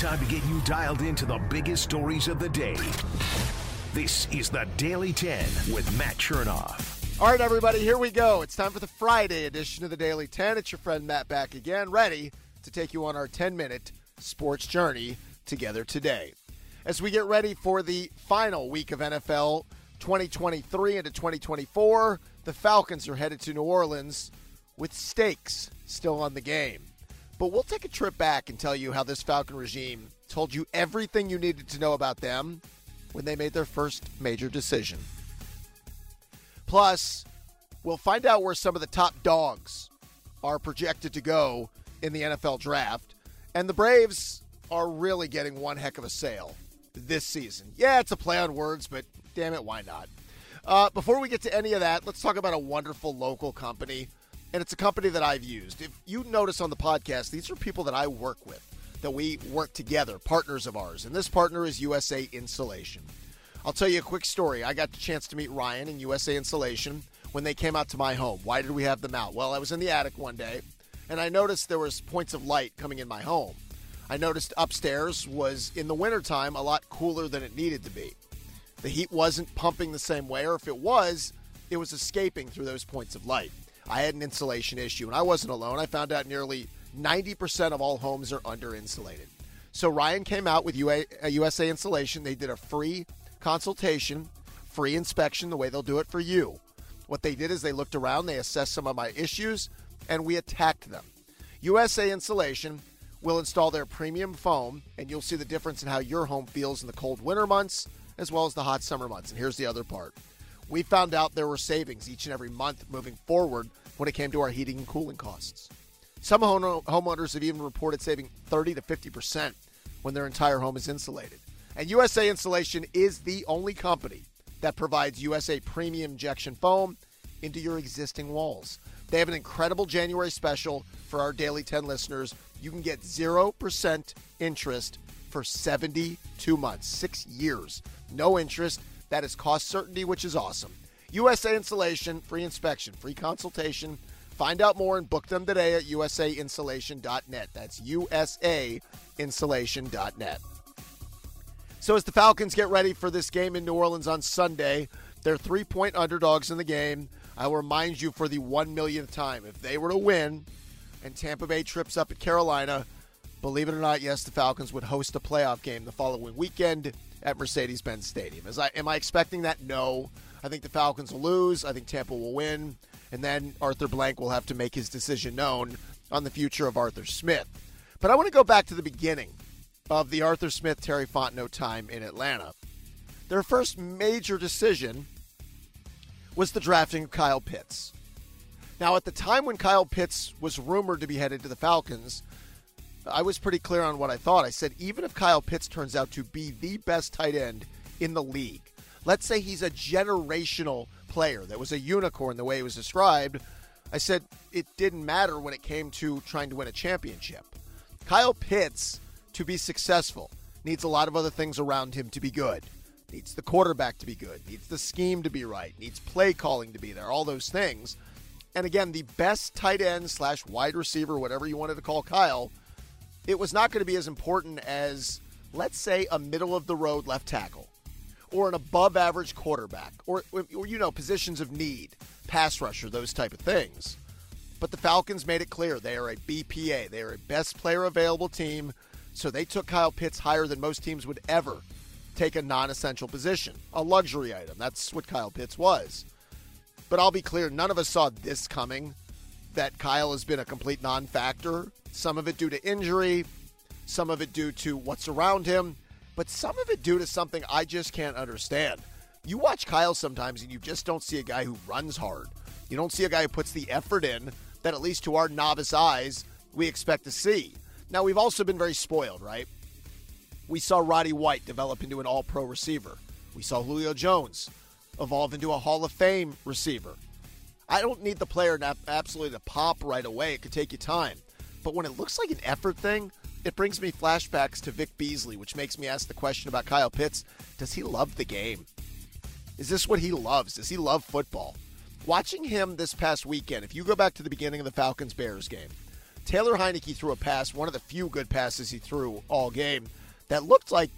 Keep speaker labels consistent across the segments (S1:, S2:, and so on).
S1: Time to get you dialed into the biggest stories of the day. This is the Daily 10 with Matt Chernoff.
S2: All right, everybody, here we go. It's time for the Friday edition of the Daily 10. It's your friend Matt back again, ready to take you on our 10 minute sports journey together today. As we get ready for the final week of NFL 2023 into 2024, the Falcons are headed to New Orleans with stakes still on the game. But we'll take a trip back and tell you how this Falcon regime told you everything you needed to know about them when they made their first major decision. Plus, we'll find out where some of the top dogs are projected to go in the NFL draft. And the Braves are really getting one heck of a sale this season. Yeah, it's a play on words, but damn it, why not? Uh, before we get to any of that, let's talk about a wonderful local company. And it's a company that I've used. If you notice on the podcast, these are people that I work with, that we work together, partners of ours. And this partner is USA Insulation. I'll tell you a quick story. I got the chance to meet Ryan and USA Insulation when they came out to my home. Why did we have them out? Well, I was in the attic one day and I noticed there was points of light coming in my home. I noticed upstairs was in the wintertime a lot cooler than it needed to be. The heat wasn't pumping the same way, or if it was, it was escaping through those points of light. I had an insulation issue, and I wasn't alone. I found out nearly 90% of all homes are under insulated. So Ryan came out with UA, uh, USA Insulation. They did a free consultation, free inspection, the way they'll do it for you. What they did is they looked around, they assessed some of my issues, and we attacked them. USA Insulation will install their premium foam, and you'll see the difference in how your home feels in the cold winter months as well as the hot summer months. And here's the other part we found out there were savings each and every month moving forward when it came to our heating and cooling costs. Some homeowners have even reported saving 30 to 50% when their entire home is insulated. And USA Insulation is the only company that provides USA premium injection foam into your existing walls. They have an incredible January special for our Daily 10 listeners. You can get 0% interest for 72 months, six years. No interest. That is cost certainty, which is awesome. USA Insulation, free inspection, free consultation. Find out more and book them today at usainsulation.net. That's usainsulation.net. So as the Falcons get ready for this game in New Orleans on Sunday, they're three point underdogs in the game. I will remind you for the one millionth time if they were to win and Tampa Bay trips up at Carolina, believe it or not, yes, the Falcons would host a playoff game the following weekend at Mercedes Benz Stadium. Is I, am I expecting that? No. I think the Falcons will lose. I think Tampa will win. And then Arthur Blank will have to make his decision known on the future of Arthur Smith. But I want to go back to the beginning of the Arthur Smith Terry Fontenot time in Atlanta. Their first major decision was the drafting of Kyle Pitts. Now, at the time when Kyle Pitts was rumored to be headed to the Falcons, I was pretty clear on what I thought. I said, even if Kyle Pitts turns out to be the best tight end in the league, let's say he's a generational player that was a unicorn the way he was described, I said it didn't matter when it came to trying to win a championship. Kyle Pitts, to be successful, needs a lot of other things around him to be good needs the quarterback to be good, needs the scheme to be right, needs play calling to be there, all those things. And again, the best tight end slash wide receiver, whatever you wanted to call Kyle, it was not going to be as important as, let's say, a middle of the road left tackle or an above average quarterback or, or, you know, positions of need, pass rusher, those type of things. But the Falcons made it clear they are a BPA. They are a best player available team. So they took Kyle Pitts higher than most teams would ever take a non essential position, a luxury item. That's what Kyle Pitts was. But I'll be clear, none of us saw this coming that Kyle has been a complete non factor. Some of it due to injury, some of it due to what's around him, but some of it due to something I just can't understand. You watch Kyle sometimes and you just don't see a guy who runs hard. You don't see a guy who puts the effort in that, at least to our novice eyes, we expect to see. Now, we've also been very spoiled, right? We saw Roddy White develop into an all pro receiver. We saw Julio Jones evolve into a Hall of Fame receiver. I don't need the player to absolutely to pop right away. It could take you time. But when it looks like an effort thing, it brings me flashbacks to Vic Beasley, which makes me ask the question about Kyle Pitts does he love the game? Is this what he loves? Does he love football? Watching him this past weekend, if you go back to the beginning of the Falcons Bears game, Taylor Heinicke threw a pass, one of the few good passes he threw all game, that looked like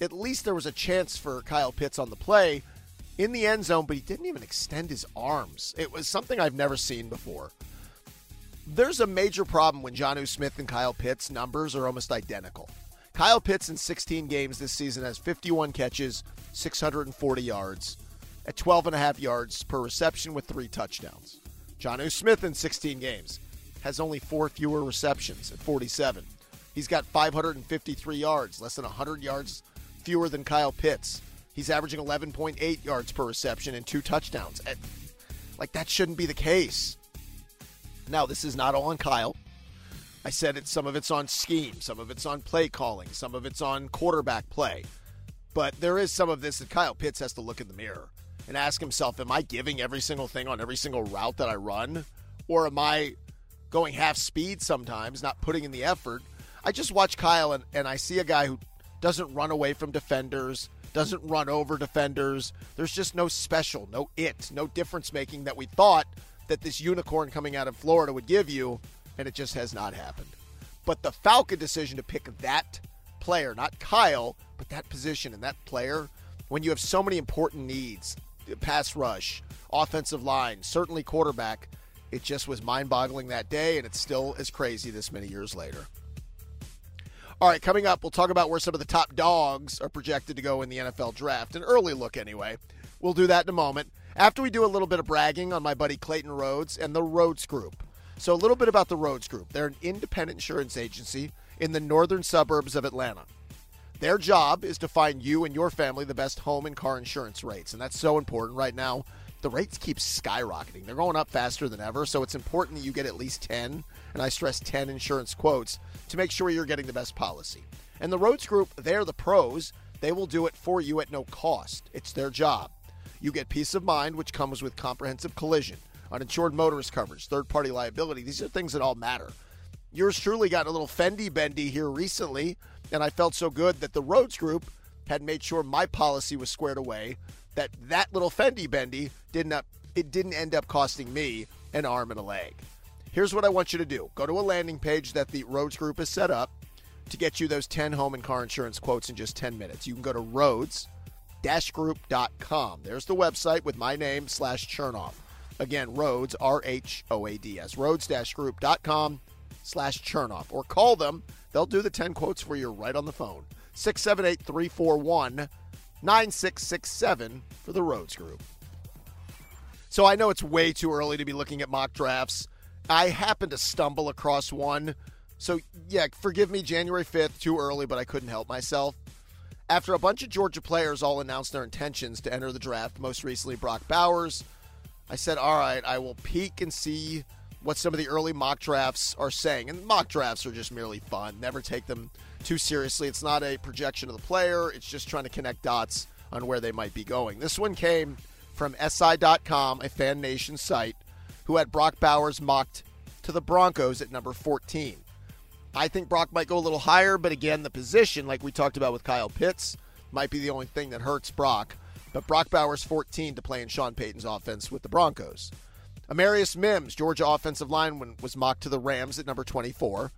S2: at least there was a chance for Kyle Pitts on the play in the end zone, but he didn't even extend his arms. It was something I've never seen before. There's a major problem when Jonnu Smith and Kyle Pitts' numbers are almost identical. Kyle Pitts in 16 games this season has 51 catches, 640 yards, at 12 and a half yards per reception with three touchdowns. Jonnu Smith in 16 games has only four fewer receptions at 47. He's got 553 yards, less than 100 yards fewer than Kyle Pitts. He's averaging 11.8 yards per reception and two touchdowns. Like, that shouldn't be the case. Now, this is not all on Kyle. I said it, some of it's on scheme, some of it's on play calling, some of it's on quarterback play. But there is some of this that Kyle Pitts has to look in the mirror and ask himself, am I giving every single thing on every single route that I run? Or am I going half speed sometimes, not putting in the effort? I just watch Kyle and, and I see a guy who doesn't run away from defenders, doesn't run over defenders. There's just no special, no it, no difference making that we thought that this unicorn coming out of Florida would give you, and it just has not happened. But the Falcon decision to pick that player, not Kyle, but that position and that player, when you have so many important needs pass rush, offensive line, certainly quarterback it just was mind boggling that day, and it still is crazy this many years later. All right, coming up, we'll talk about where some of the top dogs are projected to go in the NFL draft. An early look, anyway. We'll do that in a moment. After we do a little bit of bragging on my buddy Clayton Rhodes and the Rhodes Group. So, a little bit about the Rhodes Group. They're an independent insurance agency in the northern suburbs of Atlanta. Their job is to find you and your family the best home and car insurance rates. And that's so important right now. The rates keep skyrocketing. They're going up faster than ever. So, it's important that you get at least 10, and I stress 10 insurance quotes to make sure you're getting the best policy. And the Rhodes Group, they're the pros. They will do it for you at no cost. It's their job. You get peace of mind, which comes with comprehensive collision, uninsured motorist coverage, third party liability. These are things that all matter. Yours truly got a little fendy bendy here recently, and I felt so good that the Rhodes Group had made sure my policy was squared away, that that little Fendi bendy didn't up, it didn't end up costing me an arm and a leg. Here's what I want you to do go to a landing page that the Rhodes Group has set up to get you those 10 home and car insurance quotes in just 10 minutes. You can go to Rhodes group.com. There's the website with my name slash Chernoff. Again, Rhodes, R H O A D S, Rhodes group.com slash Chernoff. Or call them. They'll do the 10 quotes for you right on the phone. 678 341 9667 for the Rhodes Group. So I know it's way too early to be looking at mock drafts. I happened to stumble across one. So, yeah, forgive me, January 5th, too early, but I couldn't help myself. After a bunch of Georgia players all announced their intentions to enter the draft, most recently Brock Bowers, I said, all right, I will peek and see what some of the early mock drafts are saying. And mock drafts are just merely fun. Never take them too seriously. It's not a projection of the player, it's just trying to connect dots on where they might be going. This one came from SI.com, a fan nation site who had Brock Bowers mocked to the Broncos at number 14. I think Brock might go a little higher, but again, the position, like we talked about with Kyle Pitts, might be the only thing that hurts Brock. But Brock Bowers 14 to play in Sean Payton's offense with the Broncos. Amarius Mims, Georgia offensive lineman, was mocked to the Rams at number 24.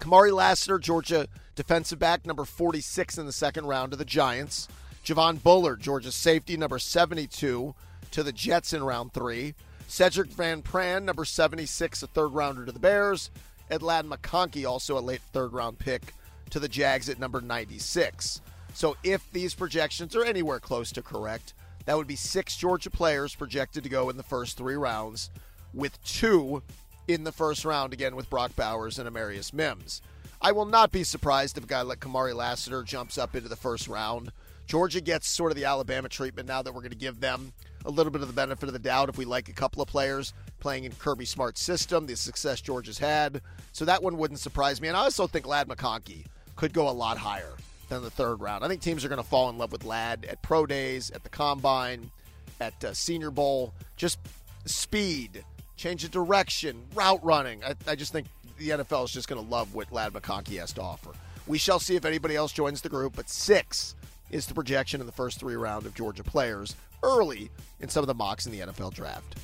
S2: Kamari Lassiter, Georgia defensive back, number 46 in the second round to the Giants. Javon Bullard, Georgia safety, number 72 to the Jets in round three. Sedrick Van Pran, number 76, a third rounder to the Bears. Ladd McConkey, also a late third round pick to the Jags at number 96. So if these projections are anywhere close to correct, that would be six Georgia players projected to go in the first three rounds, with two in the first round, again with Brock Bowers and Amarius Mims. I will not be surprised if a guy like Kamari Lassiter jumps up into the first round. Georgia gets sort of the Alabama treatment now that we're going to give them a little bit of the benefit of the doubt if we like a couple of players playing in Kirby Smart's system, the success Georgia's had. So that one wouldn't surprise me. And I also think Ladd McConkey could go a lot higher than the third round. I think teams are going to fall in love with Ladd at pro days, at the combine, at uh, Senior Bowl. Just speed, change of direction, route running. I, I just think the NFL is just going to love what Ladd McConkey has to offer. We shall see if anybody else joins the group, but six is the projection in the first three round of Georgia players early in some of the mocks in the NFL draft.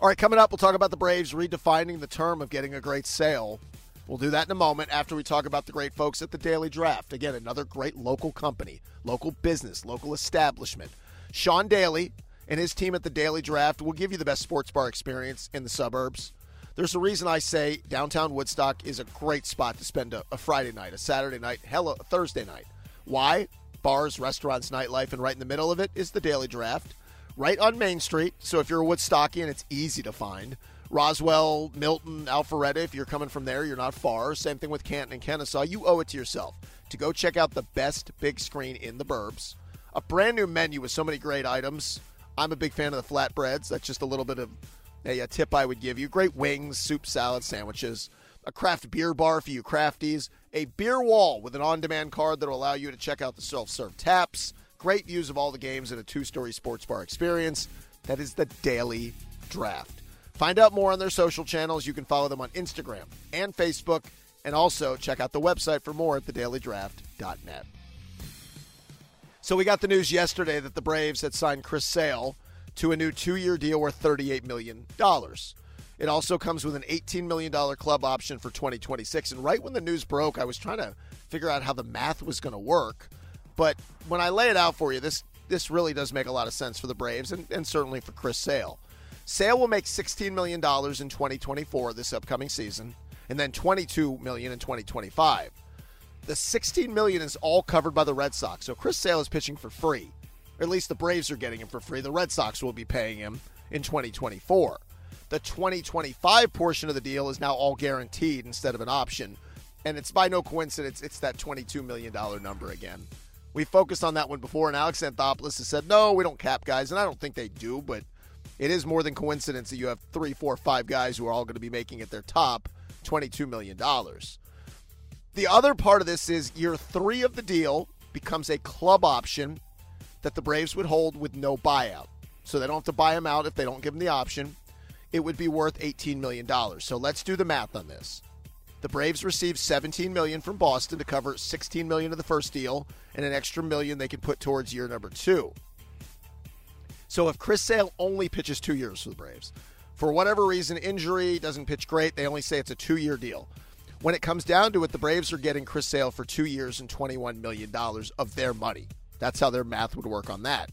S2: All right, coming up, we'll talk about the Braves redefining the term of getting a great sale. We'll do that in a moment after we talk about the great folks at the Daily Draft. Again, another great local company, local business, local establishment. Sean Daly and his team at the Daily Draft will give you the best sports bar experience in the suburbs. There's a reason I say downtown Woodstock is a great spot to spend a, a Friday night, a Saturday night, hell, a Thursday night. Why? Bars, restaurants, nightlife, and right in the middle of it is the Daily Draft, right on Main Street. So if you're a Woodstockian, it's easy to find. Roswell, Milton, Alpharetta, if you're coming from there, you're not far. Same thing with Canton and Kennesaw. You owe it to yourself to go check out the best big screen in the burbs. A brand new menu with so many great items. I'm a big fan of the flatbreads. That's just a little bit of a, a tip I would give you. Great wings, soup, salad, sandwiches. A craft beer bar for you crafties. A beer wall with an on demand card that will allow you to check out the self serve taps. Great views of all the games and a two story sports bar experience. That is the Daily Draft. Find out more on their social channels. You can follow them on Instagram and Facebook, and also check out the website for more at thedailydraft.net. So we got the news yesterday that the Braves had signed Chris Sale to a new two-year deal worth $38 million. It also comes with an $18 million club option for 2026. And right when the news broke, I was trying to figure out how the math was going to work. But when I lay it out for you, this this really does make a lot of sense for the Braves and, and certainly for Chris Sale. Sale will make $16 million in 2024, this upcoming season, and then 22 million in 2025 the 16 million is all covered by the Red Sox. So Chris Sale is pitching for free. Or at least the Braves are getting him for free. The Red Sox will be paying him in 2024. The 2025 portion of the deal is now all guaranteed instead of an option. And it's by no coincidence, it's that $22 million number again. We focused on that one before, and Alex Anthopoulos has said, no, we don't cap guys. And I don't think they do, but it is more than coincidence that you have three, four, five guys who are all going to be making at their top $22 million. The other part of this is year three of the deal becomes a club option that the Braves would hold with no buyout. So they don't have to buy him out if they don't give him the option. It would be worth $18 million. So let's do the math on this. The Braves received 17 million from Boston to cover 16 million of the first deal and an extra million they can put towards year number 2. So if Chris Sale only pitches 2 years for the Braves, for whatever reason injury doesn't pitch great, they only say it's a 2-year deal. When it comes down to it, the Braves are getting Chris Sale for two years and $21 million of their money. That's how their math would work on that.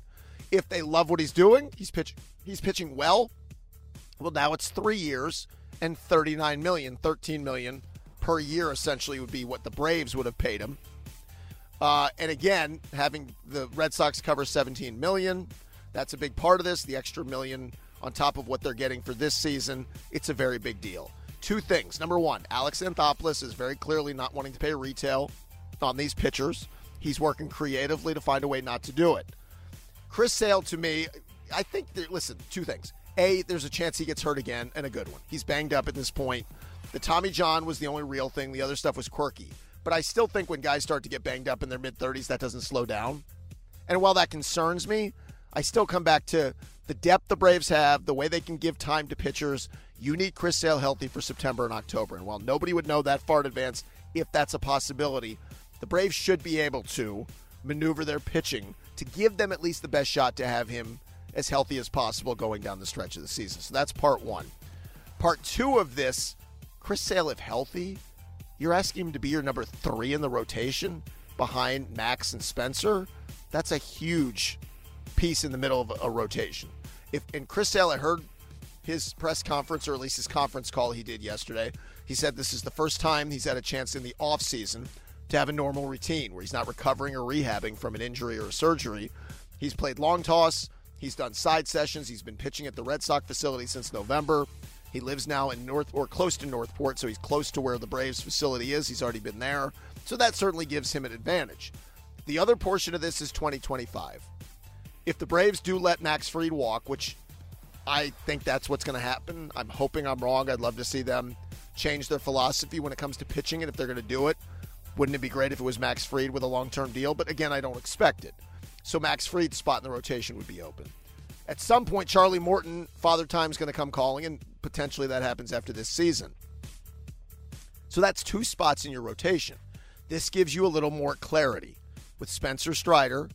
S2: If they love what he's doing, he's pitch, he's pitching well. Well, now it's three years and 39 million, 13 million per year essentially would be what the Braves would have paid him. Uh, and again, having the Red Sox cover 17 million, that's a big part of this. The extra million on top of what they're getting for this season, it's a very big deal two things. Number one, Alex Anthopoulos is very clearly not wanting to pay retail on these pitchers. He's working creatively to find a way not to do it. Chris Sale, to me, I think, that, listen, two things. A, there's a chance he gets hurt again, and a good one. He's banged up at this point. The Tommy John was the only real thing, the other stuff was quirky. But I still think when guys start to get banged up in their mid 30s, that doesn't slow down. And while that concerns me, I still come back to the depth the Braves have, the way they can give time to pitchers. You need Chris Sale healthy for September and October. And while nobody would know that far in advance if that's a possibility, the Braves should be able to maneuver their pitching to give them at least the best shot to have him as healthy as possible going down the stretch of the season. So that's part one. Part two of this, Chris Sale, if healthy, you're asking him to be your number three in the rotation behind Max and Spencer. That's a huge piece in the middle of a, rotation. If and Chris Sale, I heard his press conference or at least his conference call he did yesterday. He said this is the first time he's had a chance in the off season to have a normal routine where he's not recovering or rehabbing from an injury or a surgery. He's played long toss. He's done side sessions. He's been pitching at the Red Sox facility since November. He lives now in North or close to North Port, so he's close to where the Braves facility is. He's already been there. So that certainly gives him an advantage. The other portion of this is 2025. if the Braves do let Max Fried walk, which I think that's what's going to happen, I'm hoping I'm wrong. I'd love to see them change their philosophy when it comes to pitching, and if they're going to do it, wouldn't it be great if it was Max Fried with a long term deal? But again, I don't expect it. So Max Fried's spot in the rotation would be open. At some point, Charlie Morton, Father Time's going to come calling, and potentially that happens after this season. So that's two spots in your rotation. This gives you a little more clarity with Spencer Strider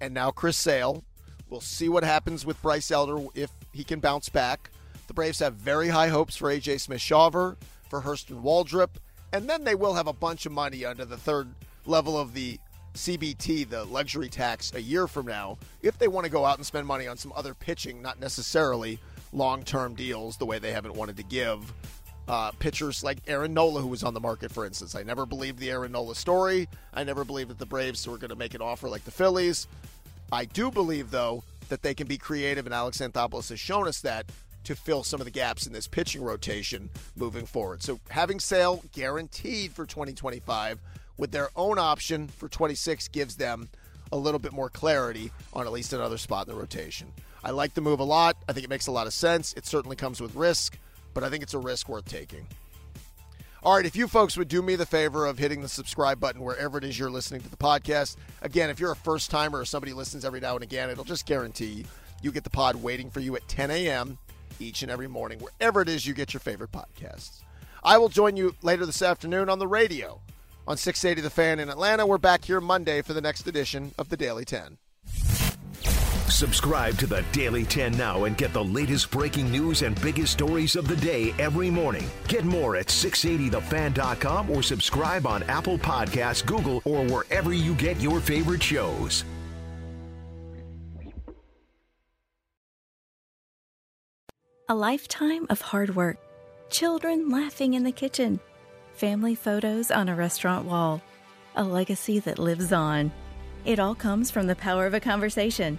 S2: and now Chris Sale. We'll see what happens with Bryce Elder if he can bounce back. The Braves have very high hopes for AJ Smith Shawver, for Hurston Waldrep, and then they will have a bunch of money under the third level of the CBT, the luxury tax, a year from now, if they want to go out and spend money on some other pitching, not necessarily long term deals the way they haven't wanted to give uh, pitchers like Aaron Nola, who was on the market, for instance. I never believed the Aaron Nola story. I never believed that the Braves were going to make an offer like the Phillies. I do believe, though, that they can be creative, and Alex Anthopoulos has shown us that to fill some of the gaps in this pitching rotation moving forward. So having Sale guaranteed for 2025 with their own option for 26 gives them a little bit more clarity on at least another spot in the rotation. I like the move a lot. I think it makes a lot of sense. It certainly comes with risk, but I think it's a risk worth taking. All right, if you folks would do me the favor of hitting the subscribe button wherever it is you're listening to the podcast. Again, if you're a first timer or somebody listens every now and again, it'll just guarantee you get the pod waiting for you at 10 a.m. each and every morning, wherever it is you get your favorite podcasts. I will join you later this afternoon on the radio on 680 The Fan in Atlanta. We're back here Monday for the next edition of the Daily 10.
S1: Subscribe to the Daily 10 now and get the latest breaking news and biggest stories of the day every morning. Get more at 680thefan.com or subscribe on Apple Podcasts, Google, or wherever you get your favorite shows.
S3: A lifetime of hard work, children laughing in the kitchen, family photos on a restaurant wall, a legacy that lives on. It all comes from the power of a conversation